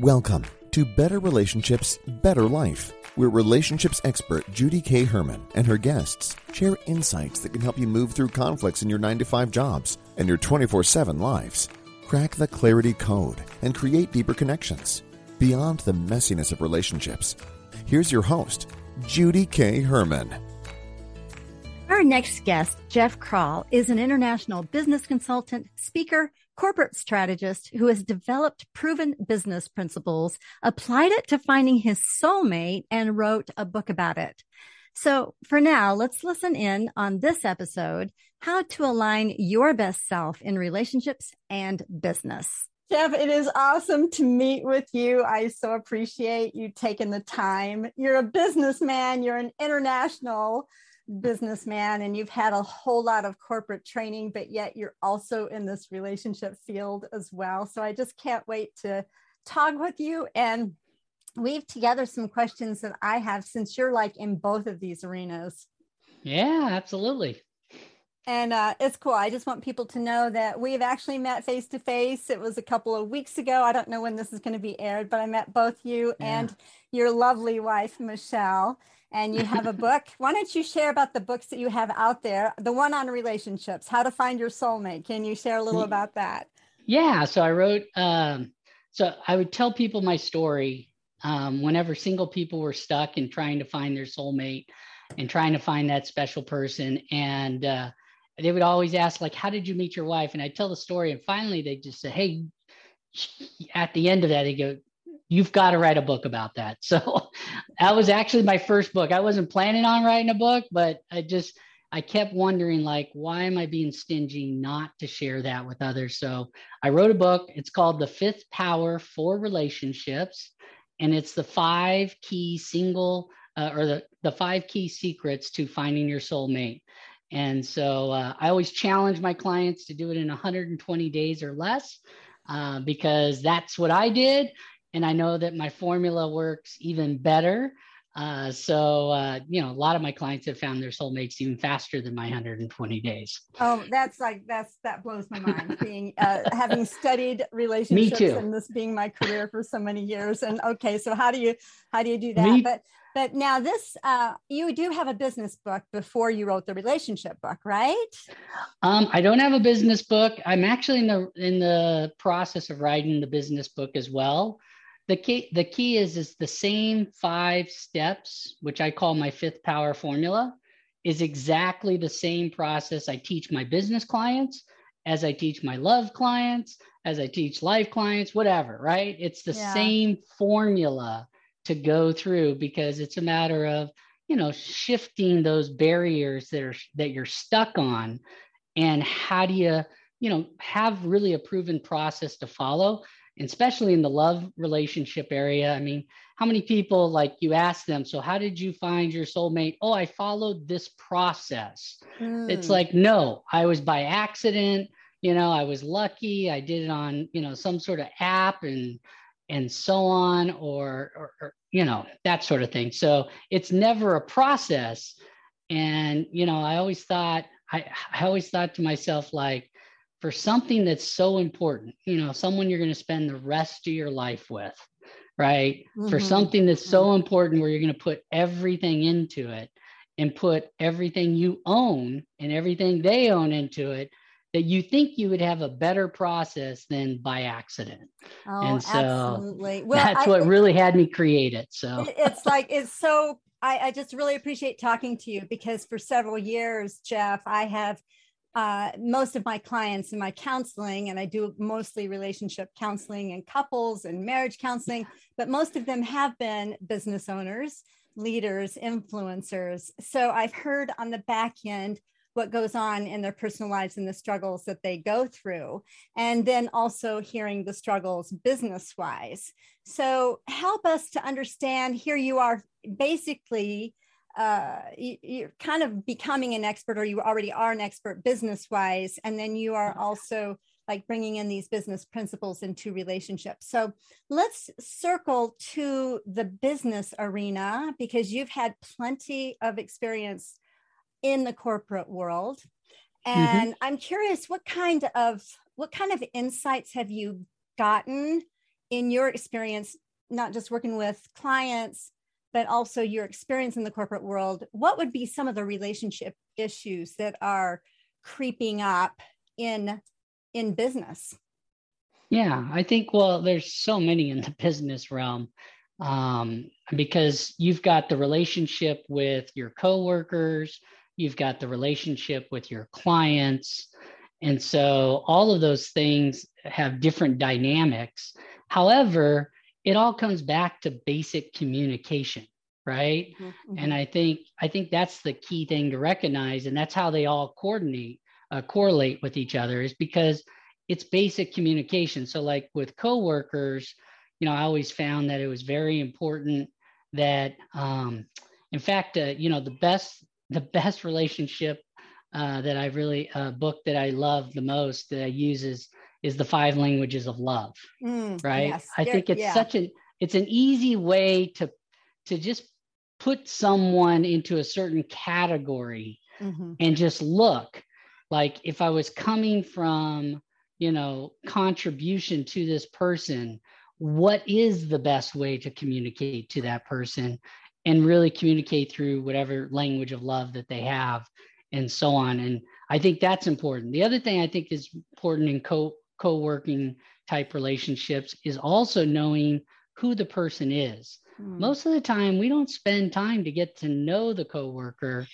Welcome to Better Relationships, Better Life, where relationships expert Judy K. Herman and her guests share insights that can help you move through conflicts in your 9 to 5 jobs and your 24 7 lives. Crack the clarity code and create deeper connections beyond the messiness of relationships. Here's your host, Judy K. Herman. Our next guest, Jeff Krahl, is an international business consultant, speaker, corporate strategist who has developed proven business principles, applied it to finding his soulmate, and wrote a book about it. So for now, let's listen in on this episode, how to align your best self in relationships and business. Jeff, it is awesome to meet with you. I so appreciate you taking the time. You're a businessman, you're an international businessman and you've had a whole lot of corporate training, but yet you're also in this relationship field as well. So I just can't wait to talk with you and weave together some questions that I have since you're like in both of these arenas. Yeah, absolutely. And uh, it's cool. I just want people to know that we've actually met face to face. It was a couple of weeks ago. I don't know when this is going to be aired, but I met both you yeah. and your lovely wife, Michelle and you have a book. Why don't you share about the books that you have out there? The one on relationships, how to find your soulmate. Can you share a little about that? Yeah. So I wrote, um, so I would tell people my story um, whenever single people were stuck in trying to find their soulmate and trying to find that special person. And uh, they would always ask, like, how did you meet your wife? And I tell the story. And finally, they just say, hey, at the end of that, they go, you've got to write a book about that. So that was actually my first book. I wasn't planning on writing a book, but I just I kept wondering like why am I being stingy not to share that with others? So I wrote a book. It's called The Fifth Power for Relationships and it's the five key single uh, or the the five key secrets to finding your soulmate. And so uh, I always challenge my clients to do it in 120 days or less uh, because that's what I did and I know that my formula works even better. Uh, so uh, you know, a lot of my clients have found their soulmates even faster than my 120 days. Oh, that's like that's that blows my mind. being uh, having studied relationships and this being my career for so many years. And okay, so how do you how do you do that? Me- but but now this uh, you do have a business book before you wrote the relationship book, right? Um, I don't have a business book. I'm actually in the in the process of writing the business book as well the key the key is is the same five steps which i call my fifth power formula is exactly the same process i teach my business clients as i teach my love clients as i teach life clients whatever right it's the yeah. same formula to go through because it's a matter of you know shifting those barriers that are that you're stuck on and how do you you know have really a proven process to follow especially in the love relationship area. I mean, how many people like you ask them, so how did you find your soulmate? Oh, I followed this process. Mm. It's hmm. like, no, I was by accident. You know, I was lucky. I did it on, you know, some sort of app and and so on, or, or, or you know, that sort of thing. So it's never a process. And, you know, I always thought, I, I always thought to myself, like, for something that's so important, you know, someone you're going to spend the rest of your life with, right? Mm-hmm. For something that's so mm-hmm. important where you're going to put everything into it and put everything you own and everything they own into it that you think you would have a better process than by accident. Oh, and so absolutely. Well, that's I, what really had me create it. So it's like, it's so, I, I just really appreciate talking to you because for several years, Jeff, I have uh, most of my clients in my counseling, and I do mostly relationship counseling and couples and marriage counseling, but most of them have been business owners, leaders, influencers. So I've heard on the back end what goes on in their personal lives and the struggles that they go through, and then also hearing the struggles business wise. So help us to understand here you are basically uh, you, are kind of becoming an expert or you already are an expert business wise and then you are also like bringing in these business principles into relationships so let's circle to the business arena because you've had plenty of experience in the corporate world mm-hmm. and mm-hmm. i'm curious what kind of what kind of insights have you gotten in your experience, not just working with clients, but also your experience in the corporate world, what would be some of the relationship issues that are creeping up in in business? Yeah, I think well, there's so many in the business realm um, because you've got the relationship with your coworkers, you've got the relationship with your clients, and so all of those things have different dynamics. However, it all comes back to basic communication right mm-hmm, mm-hmm. and i think i think that's the key thing to recognize and that's how they all coordinate uh, correlate with each other is because it's basic communication so like with coworkers you know i always found that it was very important that um, in fact uh, you know the best the best relationship uh, that i really uh, book that i love the most that i use is is the five languages of love mm, right yes. i think it's yeah. such an it's an easy way to to just put someone into a certain category mm-hmm. and just look like if i was coming from you know contribution to this person what is the best way to communicate to that person and really communicate through whatever language of love that they have and so on and i think that's important the other thing i think is important in co co-working type relationships is also knowing who the person is. Mm. Most of the time we don't spend time to get to know the coworker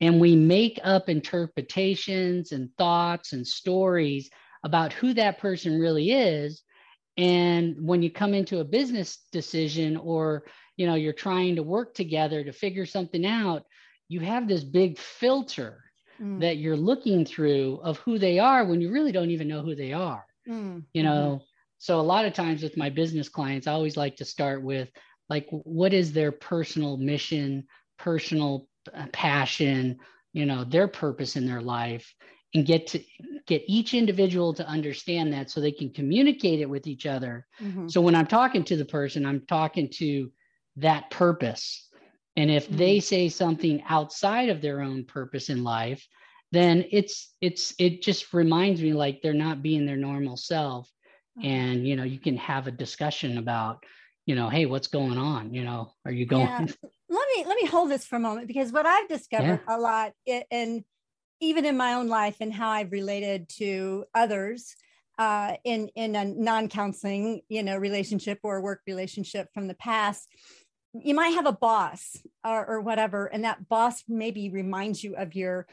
and we make up interpretations and thoughts and stories about who that person really is and when you come into a business decision or you know you're trying to work together to figure something out you have this big filter mm. that you're looking through of who they are when you really don't even know who they are mm. you know mm-hmm. so a lot of times with my business clients i always like to start with like what is their personal mission personal uh, passion you know their purpose in their life and get to get each individual to understand that so they can communicate it with each other mm-hmm. so when i'm talking to the person i'm talking to that purpose and if mm-hmm. they say something outside of their own purpose in life then it's it's it just reminds me like they're not being their normal self and you know you can have a discussion about you know hey what's going on you know are you going yeah. let me let me hold this for a moment because what i've discovered yeah. a lot and even in my own life and how i've related to others uh, in in a non-counseling you know relationship or work relationship from the past you might have a boss or, or whatever and that boss maybe reminds you of your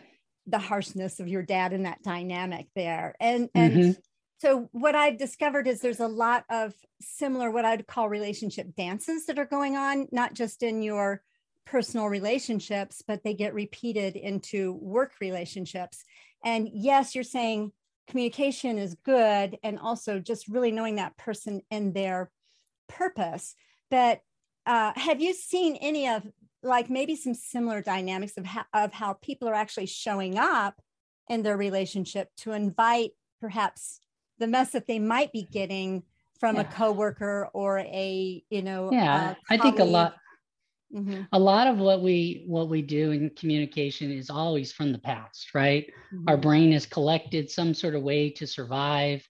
the harshness of your dad and that dynamic there. And and mm-hmm. so what I've discovered is there's a lot of similar what I'd call relationship dances that are going on, not just in your personal relationships, but they get repeated into work relationships. And yes, you're saying communication is good and also just really knowing that person and their purpose. But uh, have you seen any of like maybe some similar dynamics of how, of how people are actually showing up in their relationship to invite perhaps the mess that they might be getting from yeah. a coworker or a you know yeah i think a lot mm-hmm. a lot of what we what we do in communication is always from the past right mm-hmm. our brain has collected some sort of way to survive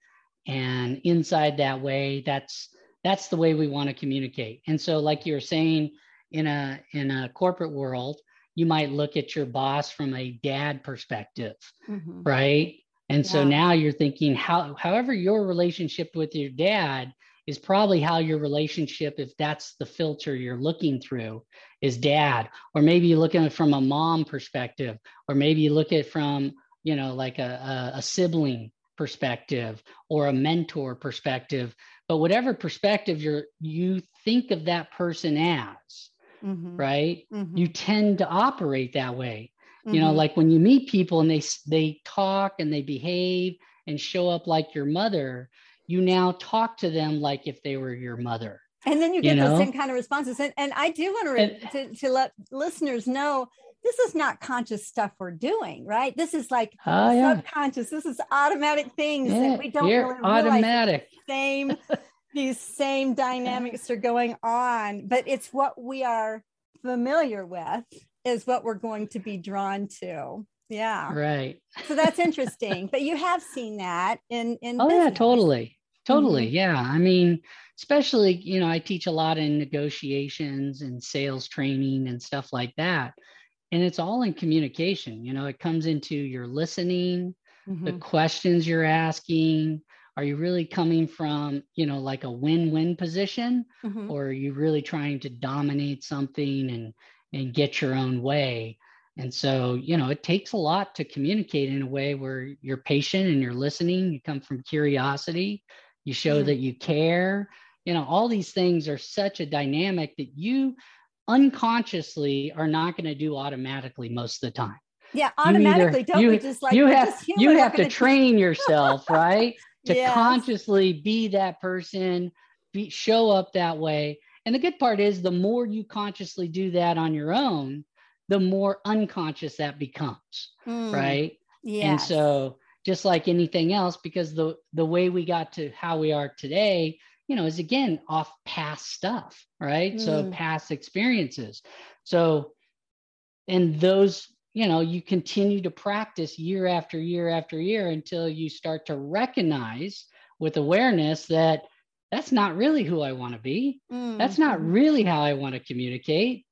and inside that way that's that's the way we want to communicate and so like you were saying in a in a corporate world you might look at your boss from a dad perspective mm-hmm. right and yeah. so now you're thinking how however your relationship with your dad is probably how your relationship if that's the filter you're looking through is dad or maybe you look at it from a mom perspective or maybe you look at it from you know like a, a, a sibling perspective or a mentor perspective but whatever perspective you're you think of that person as mm-hmm. right mm-hmm. you tend to operate that way you know mm-hmm. like when you meet people and they they talk and they behave and show up like your mother you now talk to them like if they were your mother and then you get you know? those same kind of responses and, and i do want to, to to let listeners know this is not conscious stuff we're doing, right? This is like yeah. subconscious. This is automatic things yeah, that we don't really automatic. Same these same dynamics are going on, but it's what we are familiar with is what we're going to be drawn to. Yeah. Right. so that's interesting. but you have seen that in in Oh business. yeah, totally. Totally. Mm-hmm. Yeah. I mean, especially, you know, I teach a lot in negotiations and sales training and stuff like that. And it's all in communication. You know, it comes into your listening, mm-hmm. the questions you're asking. Are you really coming from, you know, like a win win position? Mm-hmm. Or are you really trying to dominate something and, and get your own way? And so, you know, it takes a lot to communicate in a way where you're patient and you're listening. You come from curiosity, you show mm-hmm. that you care. You know, all these things are such a dynamic that you unconsciously are not going to do automatically most of the time. Yeah, automatically. Either, don't you, we just like you have you have to train yourself, right? to yes. consciously be that person, be, show up that way. And the good part is, the more you consciously do that on your own, the more unconscious that becomes, mm. right? Yeah. And so just like anything else, because the the way we got to how we are today, you know, is again off past stuff, right? Mm. So past experiences. So and those, you know, you continue to practice year after year after year until you start to recognize with awareness that that's not really who I want to be. Mm. That's not mm-hmm. really how I want to communicate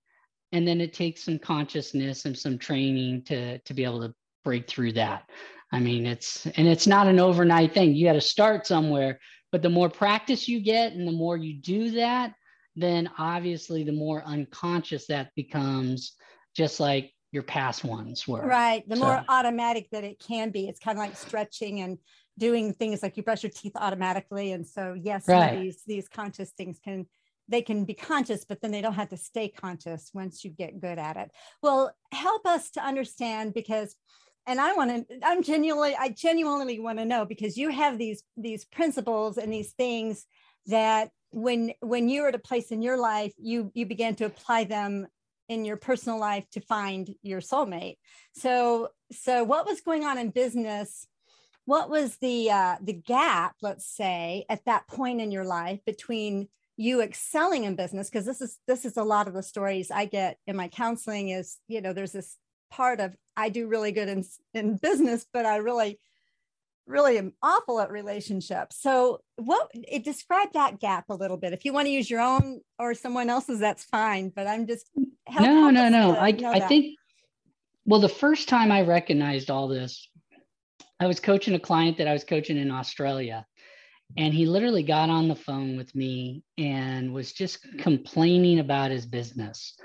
and then it takes some consciousness and some training to to be able to break through that i mean it's and it's not an overnight thing you got to start somewhere but the more practice you get and the more you do that then obviously the more unconscious that becomes just like your past ones were right the so. more automatic that it can be it's kind of like stretching and doing things like you brush your teeth automatically and so yes right. these these conscious things can they can be conscious, but then they don't have to stay conscious once you get good at it. Well, help us to understand because and I want to I'm genuinely I genuinely want to know because you have these these principles and these things that when when you're at a place in your life you you began to apply them in your personal life to find your soulmate. So so what was going on in business what was the uh, the gap let's say at that point in your life between you excelling in business because this is this is a lot of the stories i get in my counseling is you know there's this part of i do really good in in business but i really really am awful at relationships so what it describe that gap a little bit if you want to use your own or someone else's that's fine but i'm just help, no help no no i i think well the first time i recognized all this i was coaching a client that i was coaching in australia and he literally got on the phone with me and was just complaining about his business.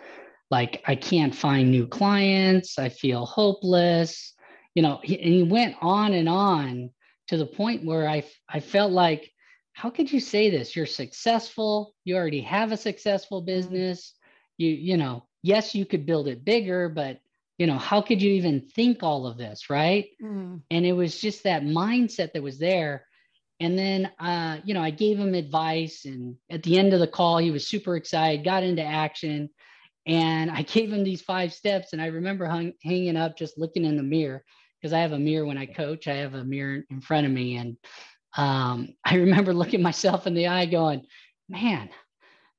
Like, I can't find new clients. I feel hopeless. You know, he, and he went on and on to the point where I, I felt like, how could you say this? You're successful. You already have a successful business. You, you know, yes, you could build it bigger, but you know, how could you even think all of this? Right. Mm. And it was just that mindset that was there and then, uh, you know, I gave him advice. And at the end of the call, he was super excited, got into action. And I gave him these five steps. And I remember hung, hanging up, just looking in the mirror, because I have a mirror when I coach, I have a mirror in front of me. And um, I remember looking myself in the eye going, man,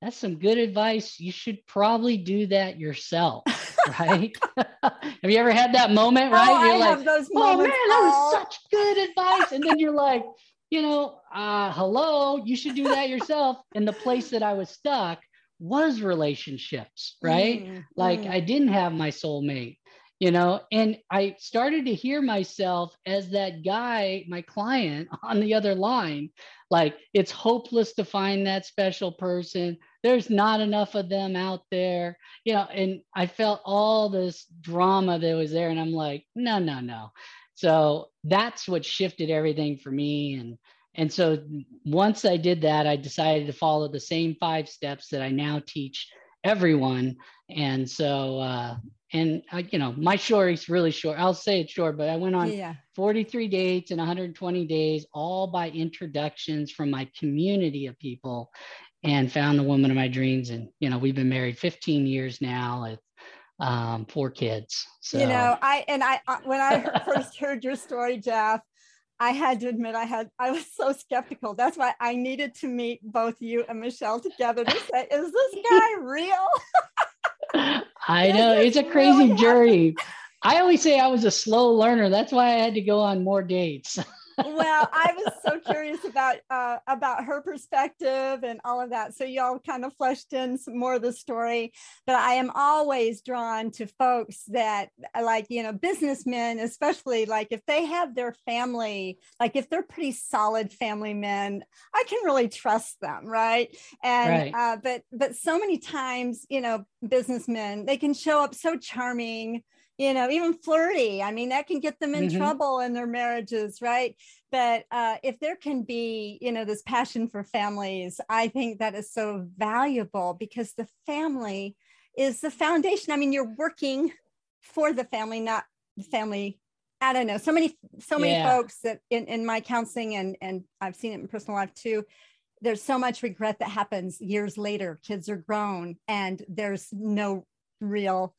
that's some good advice. You should probably do that yourself. right? have you ever had that moment, right? Oh, you're I like, have those moments. Oh man, that was such good advice. And then you're like, you know, uh, hello, you should do that yourself. and the place that I was stuck was relationships, right? Mm, like mm. I didn't have my soulmate, you know, and I started to hear myself as that guy, my client on the other line, like it's hopeless to find that special person. There's not enough of them out there, you know, and I felt all this drama that was there. And I'm like, no, no, no so that's what shifted everything for me and and so once i did that i decided to follow the same five steps that i now teach everyone and so uh and I, you know my story's really short i'll say it's short but i went on yeah. 43 dates in 120 days all by introductions from my community of people and found the woman of my dreams and you know we've been married 15 years now with um, four kids. So you know, I and I uh, when I first heard your story, Jeff, I had to admit I had I was so skeptical. That's why I needed to meet both you and Michelle together to say, is this guy real? I know it's a crazy really journey. I always say I was a slow learner. That's why I had to go on more dates. well, I was so curious about uh, about her perspective and all of that. So y'all kind of fleshed in some more of the story. But I am always drawn to folks that like you know businessmen, especially like if they have their family, like if they're pretty solid family men, I can really trust them, right? And right. Uh, but but so many times, you know, businessmen they can show up so charming you know, even flirty. I mean, that can get them in mm-hmm. trouble in their marriages, right? But uh, if there can be, you know, this passion for families, I think that is so valuable because the family is the foundation. I mean, you're working for the family, not the family. I don't know. So many, so many yeah. folks that in, in my counseling and and I've seen it in personal life too. There's so much regret that happens years later. Kids are grown and there's no real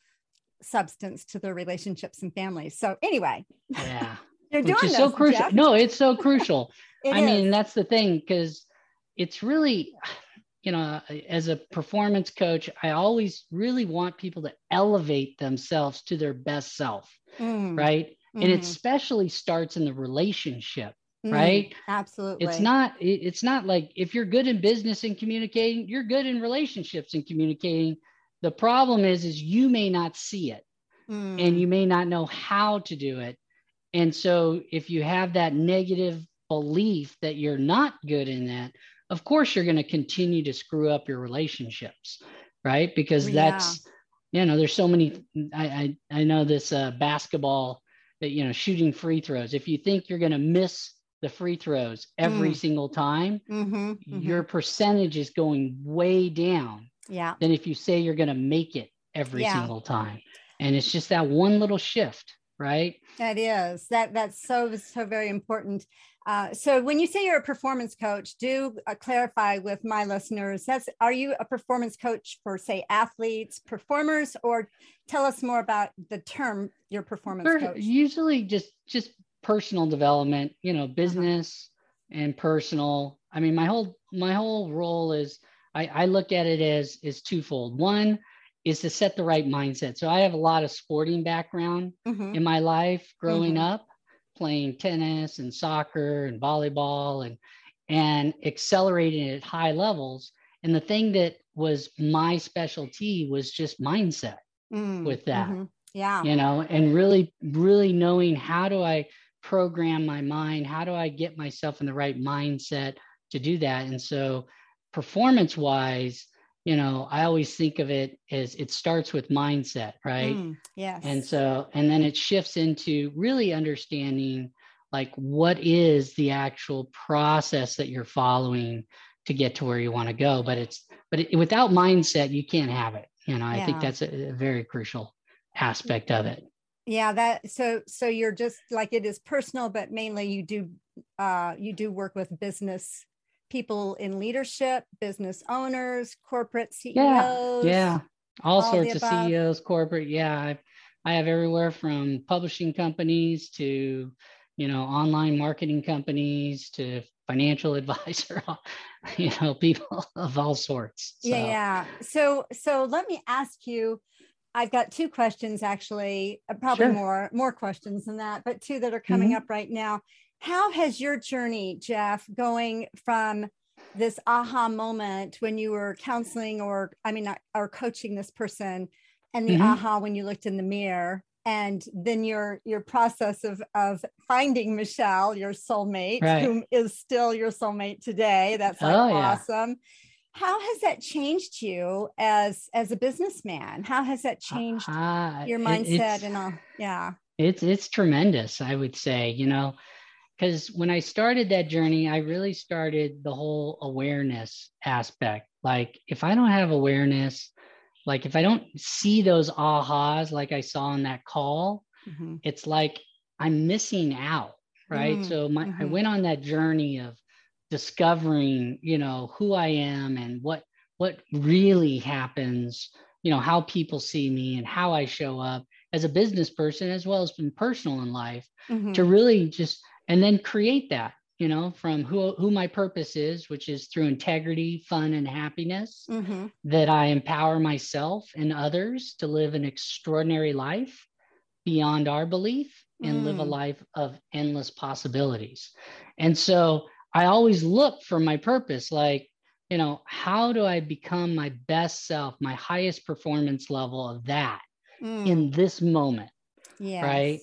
substance to their relationships and families. So anyway, yeah, you're doing this, so crucial. Jeff. No, it's so crucial. it I is. mean, that's the thing because it's really, you know, as a performance coach, I always really want people to elevate themselves to their best self, mm. right? Mm-hmm. And it mm-hmm. especially starts in the relationship mm, right absolutely it's not it's not like if you're good in business and communicating you're good in relationships and communicating the problem is, is you may not see it mm. and you may not know how to do it. And so if you have that negative belief that you're not good in that, of course you're going to continue to screw up your relationships, right? Because yeah. that's you know, there's so many. I I, I know this uh, basketball that you know shooting free throws. If you think you're going to miss the free throws every mm. single time, mm-hmm, mm-hmm. your percentage is going way down yeah than if you say you're going to make it every yeah. single time and it's just that one little shift right that is that that's so so very important uh, so when you say you're a performance coach do uh, clarify with my listeners that's are you a performance coach for say athletes performers or tell us more about the term your performance for, coach usually just just personal development you know uh-huh. business uh-huh. and personal i mean my whole my whole role is I, I look at it as is twofold. One is to set the right mindset. So I have a lot of sporting background mm-hmm. in my life growing mm-hmm. up, playing tennis and soccer and volleyball and and accelerating at high levels. And the thing that was my specialty was just mindset mm, with that. Mm-hmm. Yeah. You know, and really, really knowing how do I program my mind? How do I get myself in the right mindset to do that? And so performance wise you know i always think of it as it starts with mindset right? Mm, yes. And so and then it shifts into really understanding like what is the actual process that you're following to get to where you want to go but it's but it, without mindset you can't have it you know? I yeah. think that's a, a very crucial aspect of it. Yeah that so so you're just like it is personal but mainly you do uh you do work with business people in leadership, business owners, corporate CEOs. Yeah, yeah. all, all sorts of CEOs, corporate. Yeah, I, I have everywhere from publishing companies to, you know, online marketing companies to financial advisor, you know, people of all sorts. So. Yeah, yeah. So, so let me ask you. I've got two questions actually, uh, probably sure. more more questions than that, but two that are coming mm-hmm. up right now how has your journey, Jeff, going from this aha moment when you were counseling or, I mean, or coaching this person and the mm-hmm. aha when you looked in the mirror and then your your process of of finding Michelle, your soulmate, right. whom is still your soulmate today. That's like oh, awesome. Yeah. How has that changed you as as a businessman? How has that changed uh, your mindset and all? Yeah, it's it's tremendous. I would say, you know, because when I started that journey, I really started the whole awareness aspect. Like, if I don't have awareness, like if I don't see those ahas like I saw in that call, mm-hmm. it's like I'm missing out, right? Mm-hmm. So my mm-hmm. I went on that journey of discovering, you know, who I am and what what really happens, you know, how people see me and how I show up as a business person as well as in personal in life mm-hmm. to really just and then create that you know from who who my purpose is which is through integrity fun and happiness mm-hmm. that i empower myself and others to live an extraordinary life beyond our belief and mm. live a mm. life of endless possibilities. And so I always look for my purpose like, you know, how do I become my best self, my highest performance level of that mm. in this moment? Yes. Right.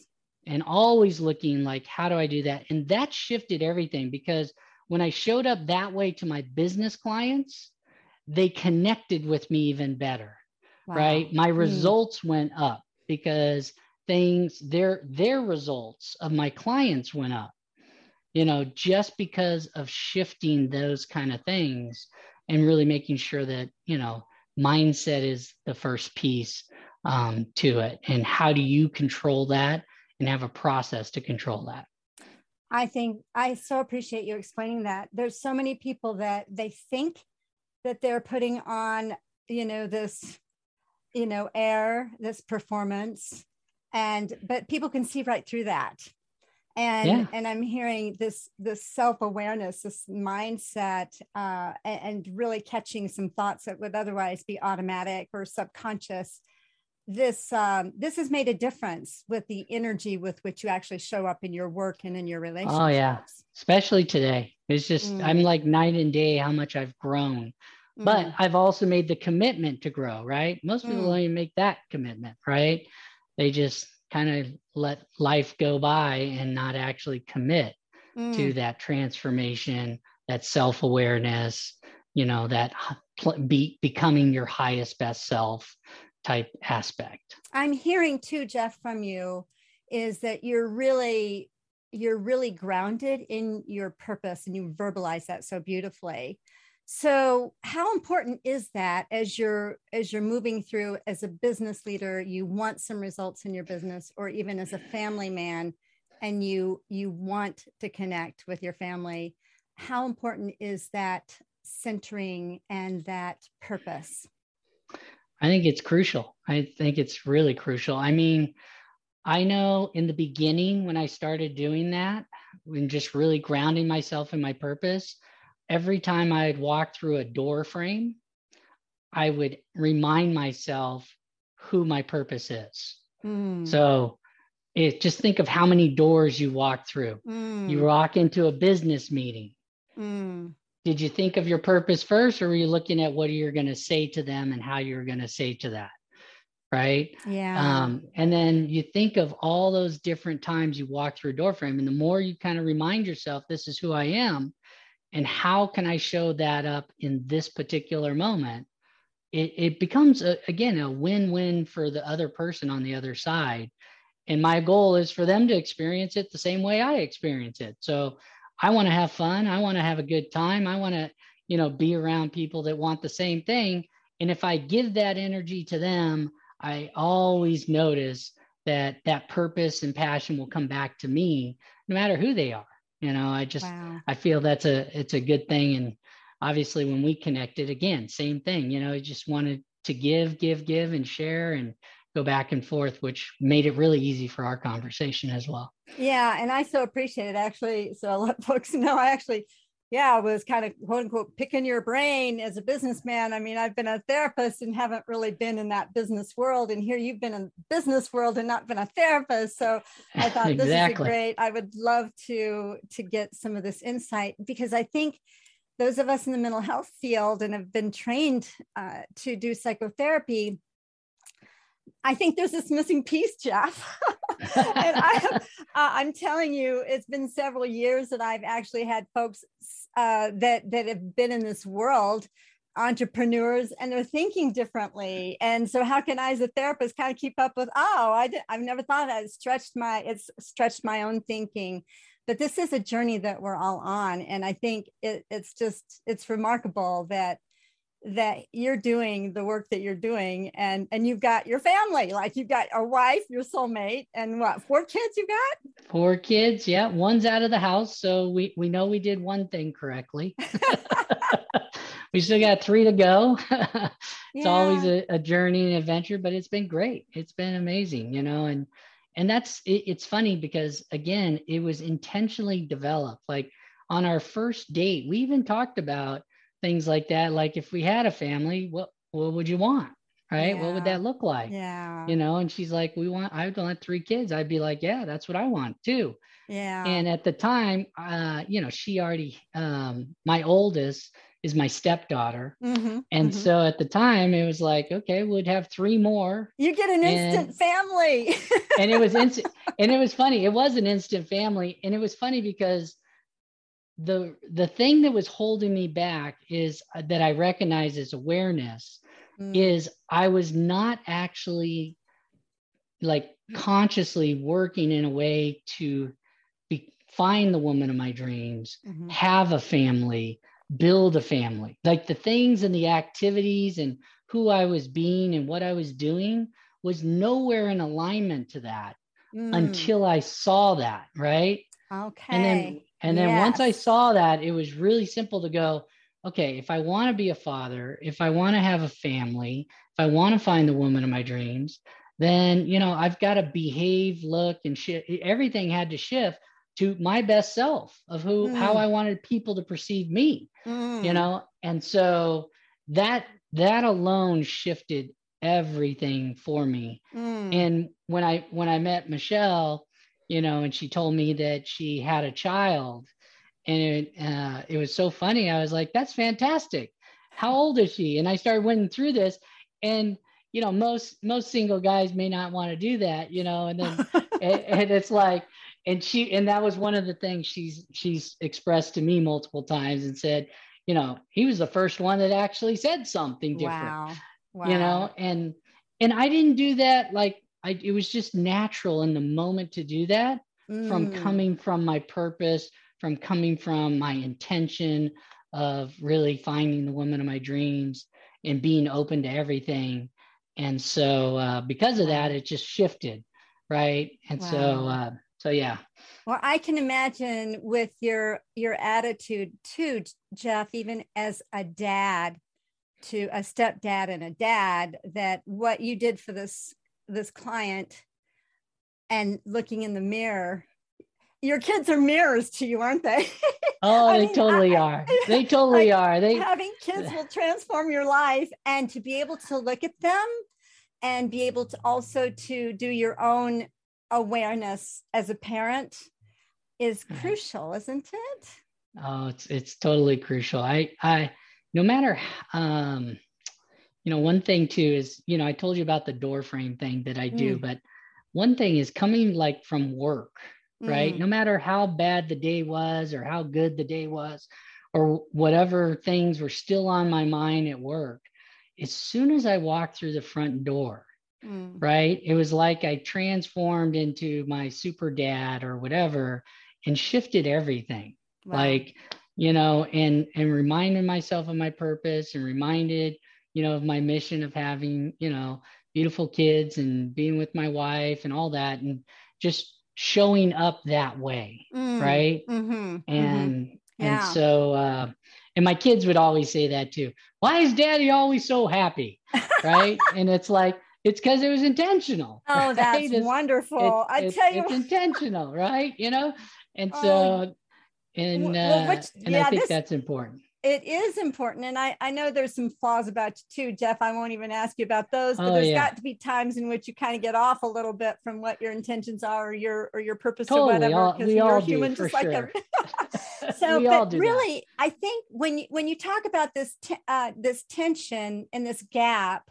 And always looking like, how do I do that? And that shifted everything because when I showed up that way to my business clients, they connected with me even better. Wow. Right. My mm. results went up because things their their results of my clients went up you know just because of shifting those kind of things and really making sure that you know mindset is the first piece um, to it and how do you control that and have a process to control that. I think i so appreciate you explaining that. There's so many people that they think that they're putting on you know this you know air this performance and but people can see right through that. And yeah. and i'm hearing this this self-awareness this mindset uh, and, and really catching some thoughts that would otherwise be automatic or subconscious this um, this has made a difference with the energy with which you actually show up in your work and in your relationships. Oh yeah, especially today. It's just mm. I'm like night and day how much I've grown, mm. but I've also made the commitment to grow. Right? Most people mm. don't even make that commitment. Right? They just kind of let life go by and not actually commit mm. to that transformation, that self awareness, you know, that be, becoming your highest best self type aspect. I'm hearing too, Jeff, from you is that you're really you're really grounded in your purpose and you verbalize that so beautifully so how important is that as you're as you're moving through as a business leader you want some results in your business or even as a family man and you you want to connect with your family how important is that centering and that purpose i think it's crucial i think it's really crucial i mean i know in the beginning when i started doing that when just really grounding myself in my purpose every time I'd walk through a door frame, I would remind myself who my purpose is. Mm. So it just think of how many doors you walk through. Mm. You walk into a business meeting. Mm. Did you think of your purpose first, or were you looking at what you're going to say to them and how you're going to say to that? Right. Yeah. Um, and then you think of all those different times you walk through a door frame, and the more you kind of remind yourself, this is who I am, and how can i show that up in this particular moment it, it becomes a, again a win-win for the other person on the other side and my goal is for them to experience it the same way i experience it so i want to have fun. I want to have a good time. I want to you know be around people that want the same thing. And if i give that energy to them i always notice that that purpose and passion will come back to me no matter who they are. You know i just wow. i feel that's a it's a good thing. And obviously when we connected again same thing you know i just wanted to give give give and share and go back and forth which made it really easy for our conversation as well yeah and i so appreciate it actually so i'll let folks know i actually yeah, was kind of quote unquote picking your brain as a businessman. I mean, I've been a therapist and haven't really been in that business world. And here you've been in business world and not been a therapist. So I thought exactly. this is great. I would love to to get some of this insight because I think those of us in the mental health field and have been trained uh, to do psychotherapy I think there's this missing piece, Jeff. and I, uh, I'm telling you, it's been several years that I've actually had folks uh, that that have been in this world, entrepreneurs, and they're thinking differently. And so, how can I, as a therapist, kind of keep up with? Oh, I did, I've never thought that. It's stretched my it's stretched my own thinking. But this is a journey that we're all on, and I think it, it's just it's remarkable that that you're doing the work that you're doing and and you've got your family like you've got a wife your soulmate and what four kids you got? Four kids yeah one's out of the house so we we know we did one thing correctly. We still got three to go. It's yeah. always a, a, journey and adventure but it's been great. It's been amazing you know and and that's it, it's funny because again it was intentionally developed. Like on our first date we even talked about things like that. Like if we had a family, what what would you want? right? Yeah. What would that look like? Yeah. You know, and she's like, we want, I want three kids. I'd be like, yeah, that's what I want too. Yeah. And at the time, uh, you know, she already, um, my oldest is my stepdaughter. Mm-hmm, and mm-hmm. so at the time it was like, okay, we'd have three more. You get an instant family. and it was instant. And it was funny. It was an instant family. And it was funny because the the thing that was holding me back is uh, that I recognize as awareness mm. is I was not actually like consciously working in a way to be, find the woman of my dreams, mm-hmm. have a family, build a family. Like the things and the activities and who I was being and what I was doing was nowhere in alignment to that mm. until I saw that, right? Okay. And then and then yes. once I saw that, it was really simple to go, okay, if I want to be a father, if I want to have a family, if I want to find the woman of my dreams, then, you know, I've got to behave, look, and shift. Everything had to shift to my best self of who, mm. how I wanted people to perceive me, mm. you know? And so that, that alone shifted everything for me. Mm. And when I, when I met Michelle, you know, and she told me that she had a child. And it, uh, it was so funny. I was like, that's fantastic. How old is she? And I started went through this. And, you know, most most single guys may not want to do that, you know, and then and, and it's like, and she and that was one of the things she's she's expressed to me multiple times and said, you know, he was the first one that actually said something different. Wow. Wow. You know, and and I didn't do that like I, it was just natural in the moment to do that mm. from coming from my purpose, from coming from my intention of really finding the woman of my dreams and being open to everything. And so, uh, because of that, it just shifted, right? And wow. so, uh, so yeah. Well, I can imagine with your your attitude too, Jeff, even as a dad to a stepdad and a dad, that what you did for this this client and looking in the mirror your kids are mirrors to you aren't they? Oh they mean, totally I, are. They totally like are. They having kids will transform your life and to be able to look at them and be able to also to do your own awareness as a parent is crucial isn't it? Oh it's it's totally crucial. I i no matter um you know, one thing too is, you know, I told you about the door frame thing that I do, mm. but one thing is coming like from work, right? Mm. No matter how bad the day was or how good the day was or whatever things were still on my mind at work, as soon as I walked through the front door, mm. right? It was like I transformed into my super dad or whatever and shifted everything. Wow. Like, you know, and and reminded myself of my purpose and reminded you know, of my mission of having, you know, beautiful kids and being with my wife and all that and just showing up that way. Mm, right. Mm-hmm, and, mm-hmm. Yeah. and so, uh, and my kids would always say that too. Why is daddy always so happy? Right. and it's like, it's because it was intentional. Oh, right? that's it's, wonderful. I tell you, it's intentional, right? You know, and so, oh. and well, uh, which, and yeah, I think this, that's important it is important and I, I know there's some flaws about you too jeff i won't even ask you about those but oh, there's yeah. got to be times in which you kind of get off a little bit from what your intentions are or your or your purpose totally. or whatever because you're human just sure. like every so but really that. i think when you when you talk about this t- uh, this tension and this gap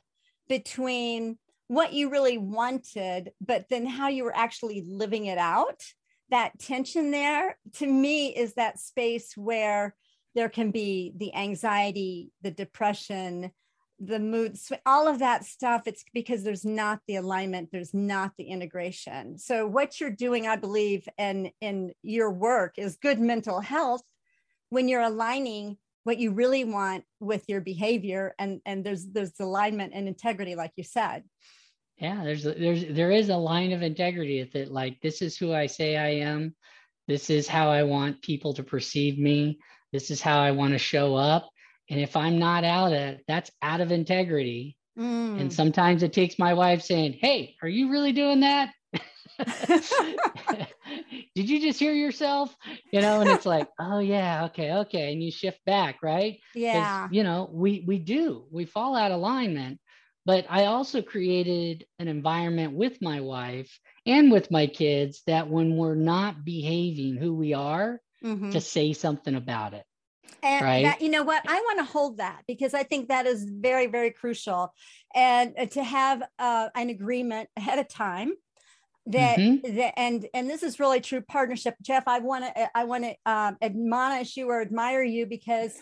between what you really wanted but then how you were actually living it out that tension there to me is that space where there can be the anxiety, the depression, the mood, all of that stuff. It's because there's not the alignment, there's not the integration. So, what you're doing, I believe, and in your work is good mental health when you're aligning what you really want with your behavior and and there's there's alignment and integrity like you said yeah there's there's there is a line of integrity with it like this is who i say i am this is how i want people to perceive me this is how I want to show up. And if I'm not out of that's out of integrity. Mm. And sometimes it takes my wife saying, Hey, are you really doing that? Did you just hear yourself? You know, and it's like, oh yeah, okay, okay. And you shift back, right? Yeah. You know, we we do, we fall out of alignment but I also created an environment with my wife and with my kids that when we're not behaving who we are, mm-hmm. to say something about it. And right? that, you know what? I want to hold that because I think that is very, very crucial. And uh, to have uh, an agreement ahead of time that, mm-hmm. that, and and this is really true partnership. Jeff, I want to I want to um, admonish you or admire you because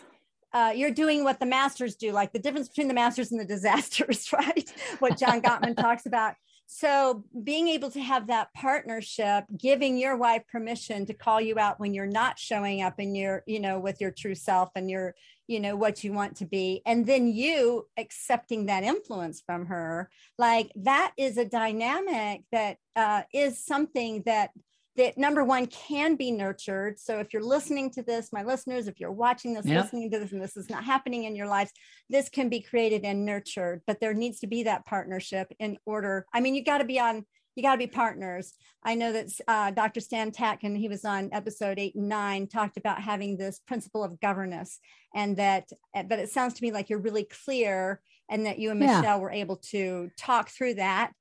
uh, you're doing what the masters do, like the difference between the masters and the disasters, right? what John Gottman talks about. So being able to have that partnership, giving your wife permission to call you out when you're not showing up in your, you know, with your true self and your, you know, what you want to be. And then you accepting that influence from her, like that is a dynamic that uh, is something that that number one can be nurtured. So if you're listening to this, my listeners, if you're watching this, yep. listening to this, and this is not happening in your lives, this can be created and nurtured. But there needs to be that partnership in order. I mean, you got to be on. You got to be partners. I know that uh, Dr. Stan Tatkin, he was on episode eight and nine, talked about having this principle of governance, and that. But it sounds to me like you're really clear, and that you and Michelle yeah. were able to talk through that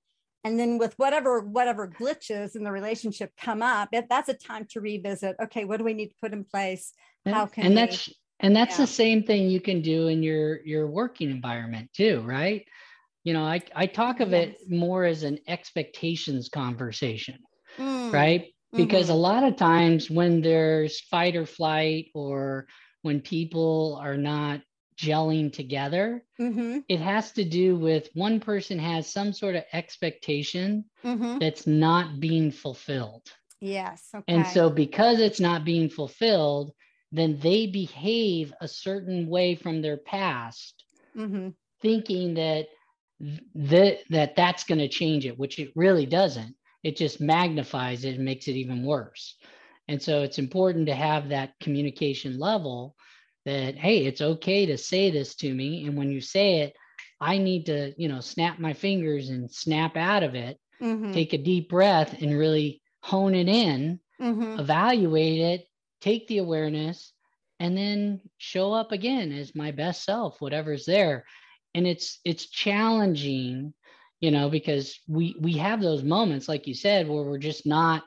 and then with whatever whatever glitches in the relationship come up it, that's a time to revisit okay what do we need to put in place how can and we, that's and that's yeah. the same thing you can do in your your working environment too right you know i i talk of yes. it more as an expectations conversation mm. right because mm-hmm. a lot of times when there's fight or flight or when people are not gelling together mm-hmm. it has to do with one person has some sort of expectation mm-hmm. that's not being fulfilled yes okay. and so because it's not being fulfilled then they behave a certain way from their past mm-hmm. thinking that that that that's going to change it which it really doesn't it just magnifies it and makes it even worse and so it's important to have that communication level that hey it's okay to say this to me and when you say it i need to you know snap my fingers and snap out of it mm-hmm. take a deep breath and really hone it in mm-hmm. evaluate it take the awareness and then show up again as my best self whatever's there and it's it's challenging you know because we we have those moments like you said where we're just not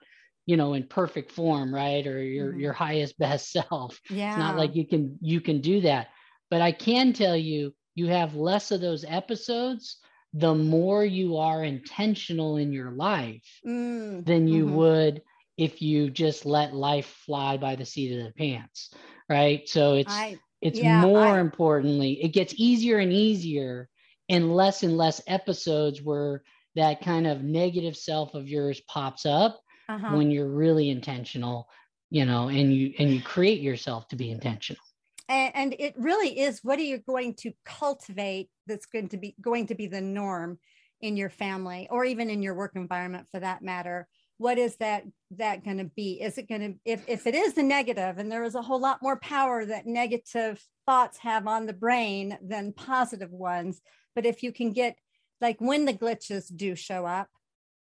you know in perfect form right or your mm-hmm. your highest best self yeah it's not like you can you can do that but i can tell you you have less of those episodes the more you are intentional in your life mm. than you mm-hmm. would if you just let life fly by the seat of the pants right so it's I, it's yeah, more I, importantly it gets easier and easier and less and less episodes where that kind of negative self of yours pops up uh-huh. when you're really intentional you know and you and you create yourself to be intentional. And, and it really is what are you going to cultivate that's going to be going to be the norm in your family or even in your work environment for that matter? What is that that going to be? Is it going to if, if it is the negative and there is a whole lot more power that negative thoughts have on the brain than positive ones but if you can get like when the glitches do show up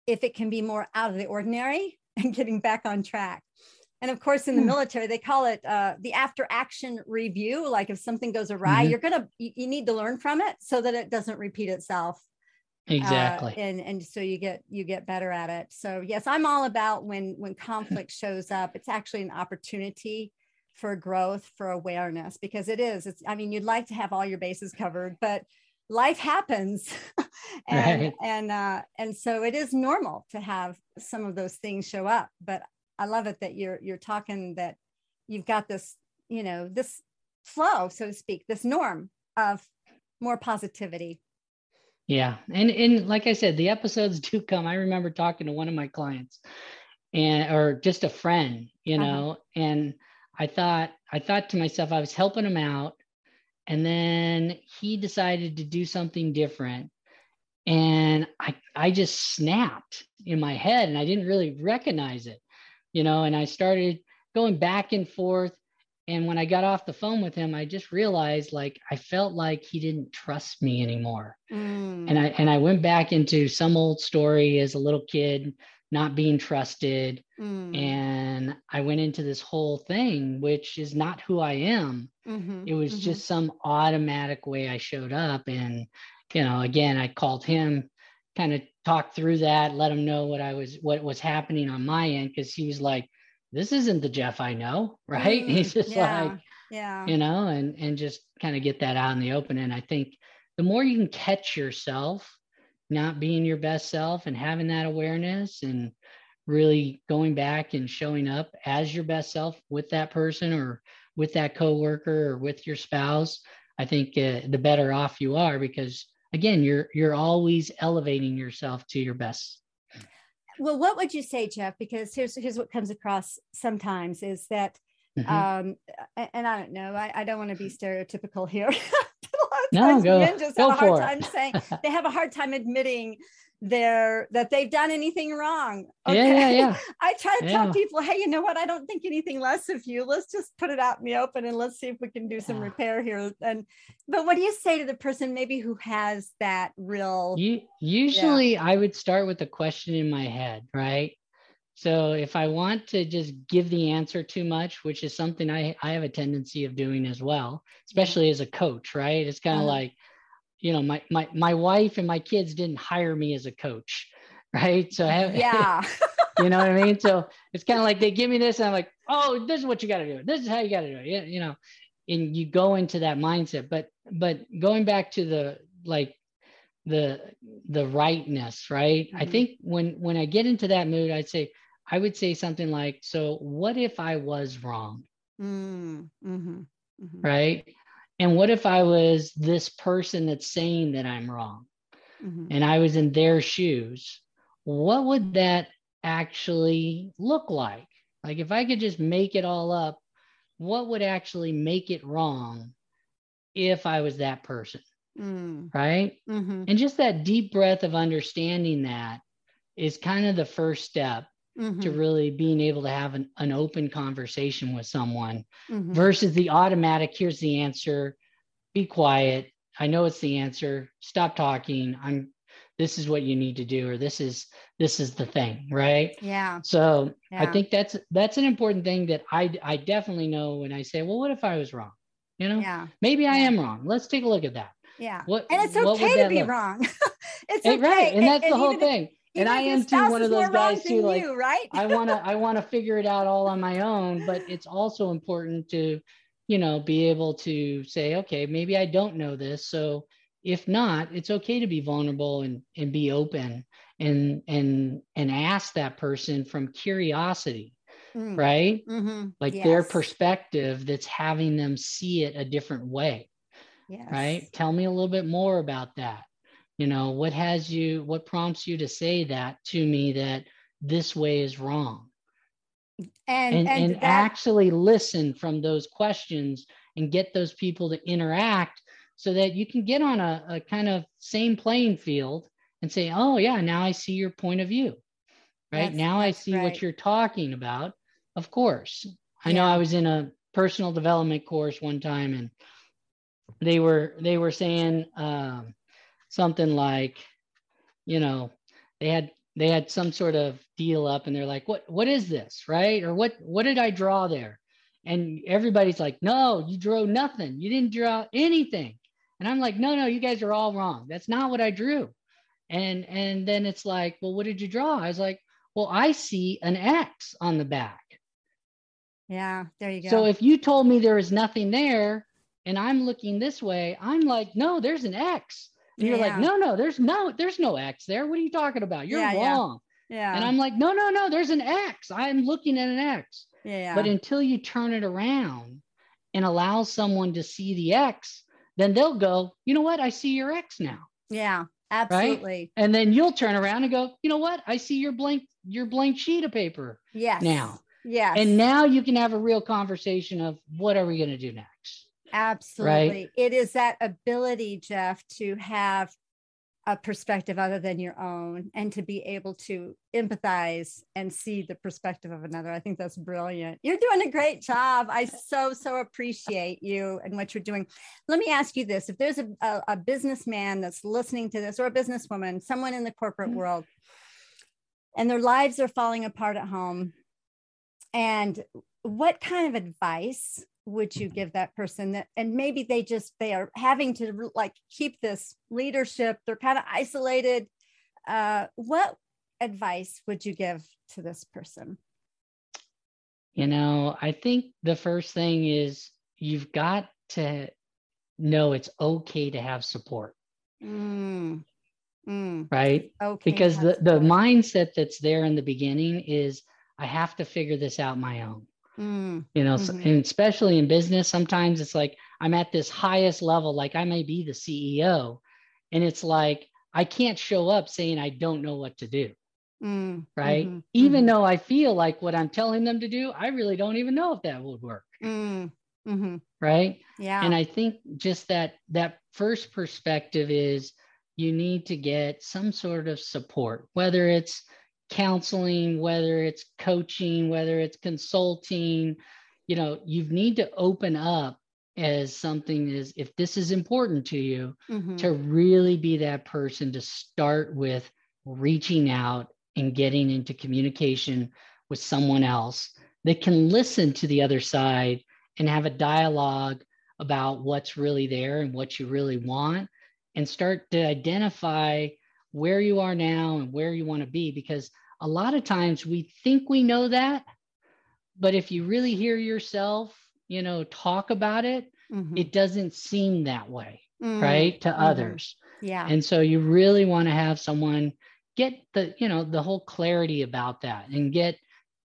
if it can be more out of the ordinary and getting back on track. And of course, in the hmm. military, they call it uh, the after action review. Like if something goes awry, mm-hmm. you're gonna you, you, need to learn from it so that it doesn't repeat itself. Uh, exactly. Uh, and and so you get you get better at it. So yes, I'm all about when when conflict shows up, it's actually an opportunity for growth, for awareness, because it is. It's I mean, you'd like to have all your bases covered, but life happens and right. and uh and so it is normal to have some of those things show up but i love it that you're you're talking that you've got this you know this flow so to speak this norm of more positivity yeah and and like i said the episodes do come i remember talking to one of my clients and or just a friend you uh-huh. know uh-huh. and i thought i thought to myself i was helping him out and then he decided to do something different. And i i just snapped in my head and i didn't really recognize it you know and i started going back and forth. And when i got off the phone with him i just realized like i felt like he didn't trust me anymore. Mm. and i and i went back into some old story as a little kid not being trusted. Mm. And I went into this whole thing, which is not who I am. Mm-hmm, it was mm-hmm. just some automatic way I showed up. And you know, again, I called him, kind of talked through that, let him know what I was, what was happening on my end, because he was like, "This isn't the Jeff I know," right? Mm, He's just yeah, like, yeah. you know, and and just kind of get that out in the open. And I think the more you can catch yourself not being your best self and having that awareness and really going back and showing up as your best self with that person or with that coworker or with your spouse i think uh, the better off you are because again you're you're always elevating yourself to your best well what would you say jeff because here's here's what comes across sometimes is that Mhm. um and i don't know i, I don't want to be stereotypical here But a lot of No, go- men just have a hard time saying they have a hard time admitting their that they've done anything wrong yeah yeah yeah I try to tell people, hey, you know what? I don't think anything less of you. Let's just put it out in the open and let's see if we can do some repair here. And but what do you say to the person maybe who has that real You, usually I would start with a question in my head, right? So if I want to just give the answer too much, which is something I, I have a tendency of doing as well, especially as a coach, right? It's kind of like, you know, my, my, my wife and my kids didn't hire me as a coach, right? So I have, yeah. you know what I mean? So it's kind of like they give me this and I'm like, oh, this is what you got to do. This is how you got to do it. Yeah, you know, and you go into that mindset. But but going back to the like the the rightness, right? I Mhm. think when when I get into that mood, I'd say I would say something like, so what if I was wrong, Mm, mhm, mhm, right? And what if I was this person that's saying that I'm wrong? mhm. and I was in their shoes, what would that actually look like? Like if I could just make it all up, what would actually make it wrong if I was that person? Mm, Right. mhm, And just that deep breath of understanding that is kind of the first step to mhm, really being able to have an, an open conversation with someone mhm. versus the automatic here's the answer. Be quiet. I know it's the answer. Stop talking. I'm this is what you need to do or this is this is the thing right? Yeah. so i think that's that's an important thing that i i definitely know when i say well what if i was wrong? You know? Yeah. maybe i am wrong. Let's take a look at that. Yeah. what And it's okay to be look- wrong. it's okay. right. and that's the whole even if- thing and i am too one of those guys too like you, right? I want to I want to figure it out all on my own, but it's also important to, you know, be able to say, okay, maybe I don't know this. So if not, it's okay to be vulnerable and and be open and and and ask that person from curiosity, Mm, right? mhm, Like their perspective that's having them see it a different way yes. right tell me a little bit more about that you know what has you what prompts you to say that to me that this way is wrong? And and and, and, that, actually listen from those questions and get those people to interact so that you can get on a, a kind of same playing field and say oh yeah now i see your point of view right? Now i see right. what you're talking about. Of course. I know i was in a personal development course one time and they were they were saying um, something like you know they had they had some sort of deal up and they're like what what is this? Right? Or what what did i draw there? And everybody's like no you drew nothing. You didn't draw anything. And i'm like no no you guys are all wrong. That's not what i drew. And and then it's like well what did you draw? I was like well i see an x on the back. Yeah, there you go. so if you told me there was nothing there and I'm looking this way, I'm like, no, there's an X. And you're like, no, no, there's no, there's no X there. What are you talking about? You're Yeah, yeah. wrong. yeah, And I'm like, no, no, no, there's an X. I'm looking at an X. yeah, But until you turn it around and allow someone to see the X, then they'll go, you know what? I see your X now. yeah, absolutely. Right? And then you'll turn around and go, you know what? I see your blank, your blank sheet of paper Yes. now. Yeah. And now you can have a real conversation of what are we going to do next? Absolutely. It is that ability, Jeff, to have a perspective other than your own and to be able to empathize and see the perspective of another. I think that's brilliant. You're doing a great job. I so, so appreciate you and what you're doing. Let me ask you this if there's a, a, a businessman that's listening to this or a businesswoman, someone in the corporate Mhm. world, and their lives are falling apart at home, and what kind of advice would you give that person that and maybe they just they are having to like keep this leadership they're kind of isolated uh what advice would you give to this person? You know i think the first thing is you've got to know it's okay to have support. Mm. Mm. right? Okay because the, the mindset that's there in the beginning is i have to figure this out my own Mm. you know Mhm. and especially in business sometimes it's like i'm at this highest level like i may be the ceo and it's like i can't show up saying i don't know what to do Mm. right Mhm. even Mhm. though i feel like what i'm telling them to do i really don't even know if that would work Mm. Mhm. right yeah and i think just that that first perspective is you need to get some sort of support whether it's counseling whether it's coaching whether it's consulting you know you need to open up as something is if this is important to you Mhm. to really be that person to start with reaching out and getting into communication with someone else that can listen to the other side and have a dialogue about what's really there and what you really want and start to identify where you are now and where you want to be because a lot of times we think we know that but if you really hear yourself you know talk about it Mhm. it doesn't seem that way Mm. right to Mhm. others yeah and so you really want to have someone get the you know the whole clarity about that and get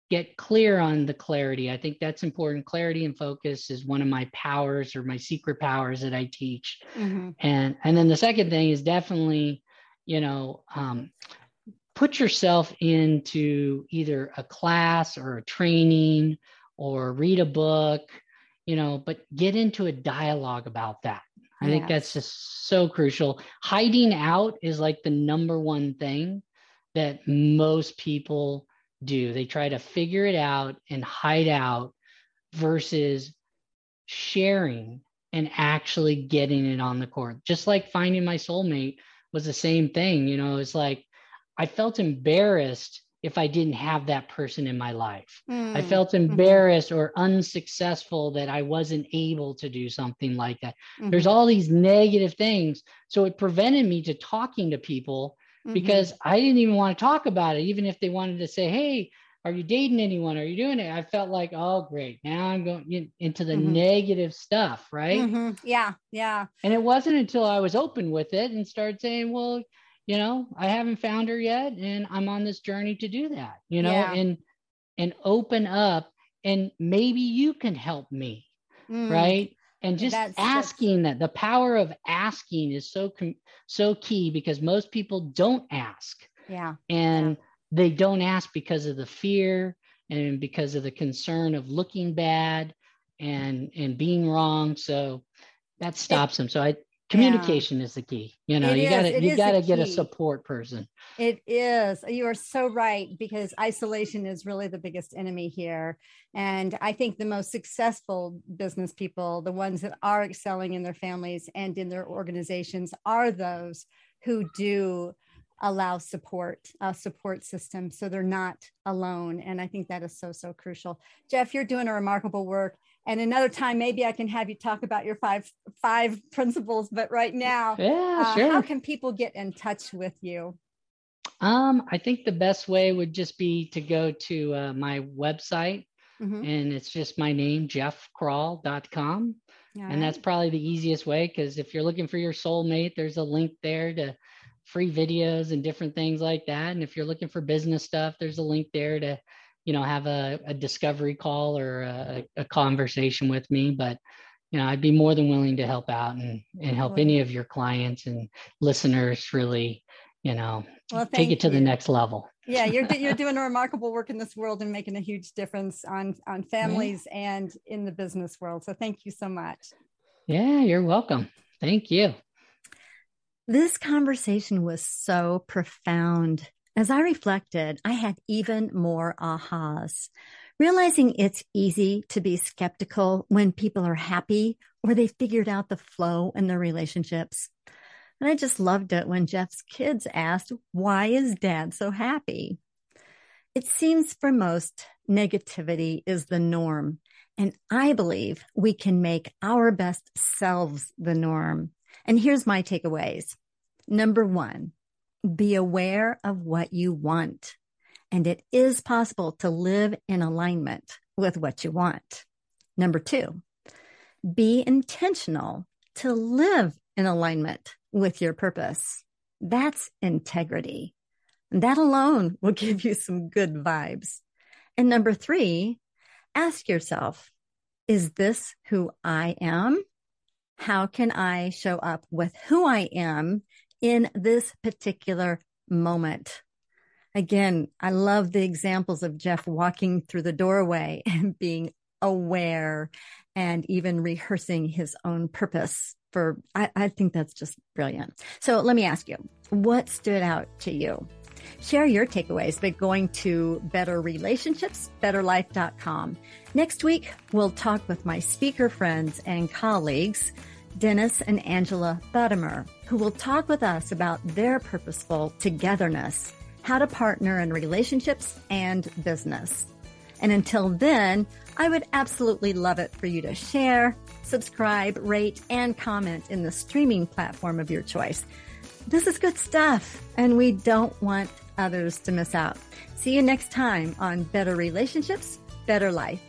get clear on the clarity i think that's important clarity and focus is one of my powers or my secret powers that i teach Mhm. and and then the second thing is definitely you know um, put yourself into either a class or a training or read a book you know but get into a dialogue about that. I think that's just so crucial. Hiding out is like the number one thing that most people do. They try to figure it out and hide out versus sharing and actually getting it on the court. Just like finding my soulmate was the same thing you know it's like i felt embarrassed if i didn't have that person in my life I Mm. felt embarrassed or unsuccessful that I wasn't able to do something like that. There's Mhm. all these negative things. So it prevented me to talking to people Mhm. because I didn't even want to talk about it. Even if they wanted to say, Hey, are you dating anyone? Are you doing it? I felt like, oh, great. Now I'm going into the Mhm. negative stuff. Right. Mhm. yeah yeah And it wasn't until I was open with it and started saying, well, you know, I haven't found her yet and I'm on this journey to do that, you know, Yeah. and and open up and maybe you can help me, Mm. right? And just That's- that's- asking that the power of asking is so com- so key because most people don't ask yeah and they don't ask because of the fear and because of the concern of looking bad and and being wrong. So that stops them. So i communication is the key. You know It you gotta It you gotta get a support person. It is. You are so right because isolation is really the biggest enemy here. And I think the most successful business people, the ones that are excelling in their families and in their organizations, are those who do allow support, a support system. So they're not alone. And I think that is so, so crucial. Jeff, you're doing a remarkable work. And another time, maybe I can have you talk about your five five principles. But right now, yeah uh, sure how can people get in touch with you? um i think the best way would just be to go to uh, my website Mhm. and it's just my name jeffkrahl.com All and that's probably the easiest way because if you're looking for your soulmate there's a link there to free videos and different things like that. And if you're looking for business stuff there's a link there to you know have a, a discovery call or a, a conversation with me. But you know i'd be more than willing to help out and, and help any of your clients and listeners really you know Well, take it to the next level. Yeah you're you're doing a remarkable work in this world and making a huge difference on on families and in the business world. So thank you so much. Yeah you're welcome. Thank you This conversation was so profound. As I reflected, I had even more ahas, realizing it's easy to be skeptical when people are happy or they figured out the flow in their relationships. And I just loved it when Jeff's kids asked, why is dad so happy? It seems for most negativity is the norm And I believe we can make our best selves the norm. And here's my takeaways. Number one, be aware of what you want. And it is possible to live in alignment with what you want. Number two, be intentional to live in alignment with your purpose. That's integrity. That alone will give you some good vibes. And number three, ask yourself, is this who I am? How can I show up with who I am in this particular moment? Again, I love the examples of Jeff walking through the doorway and being aware and even rehearsing his own purpose for, I, I think that's just brilliant. So let me ask you, what stood out to you? Share your takeaways by going to betterrelationshipsbetterlife.com. Next week, we'll talk with my speaker friends and colleagues, Dennis and Angela Buttimer, who will talk with us about their purposeful togetherness, how to partner in relationships and business. And until then, I would absolutely love it for you to share, subscribe, rate, and comment in the streaming platform of your choice. This is good stuff, and we don't want others to miss out. See you next time on Better Relationships, Better Life.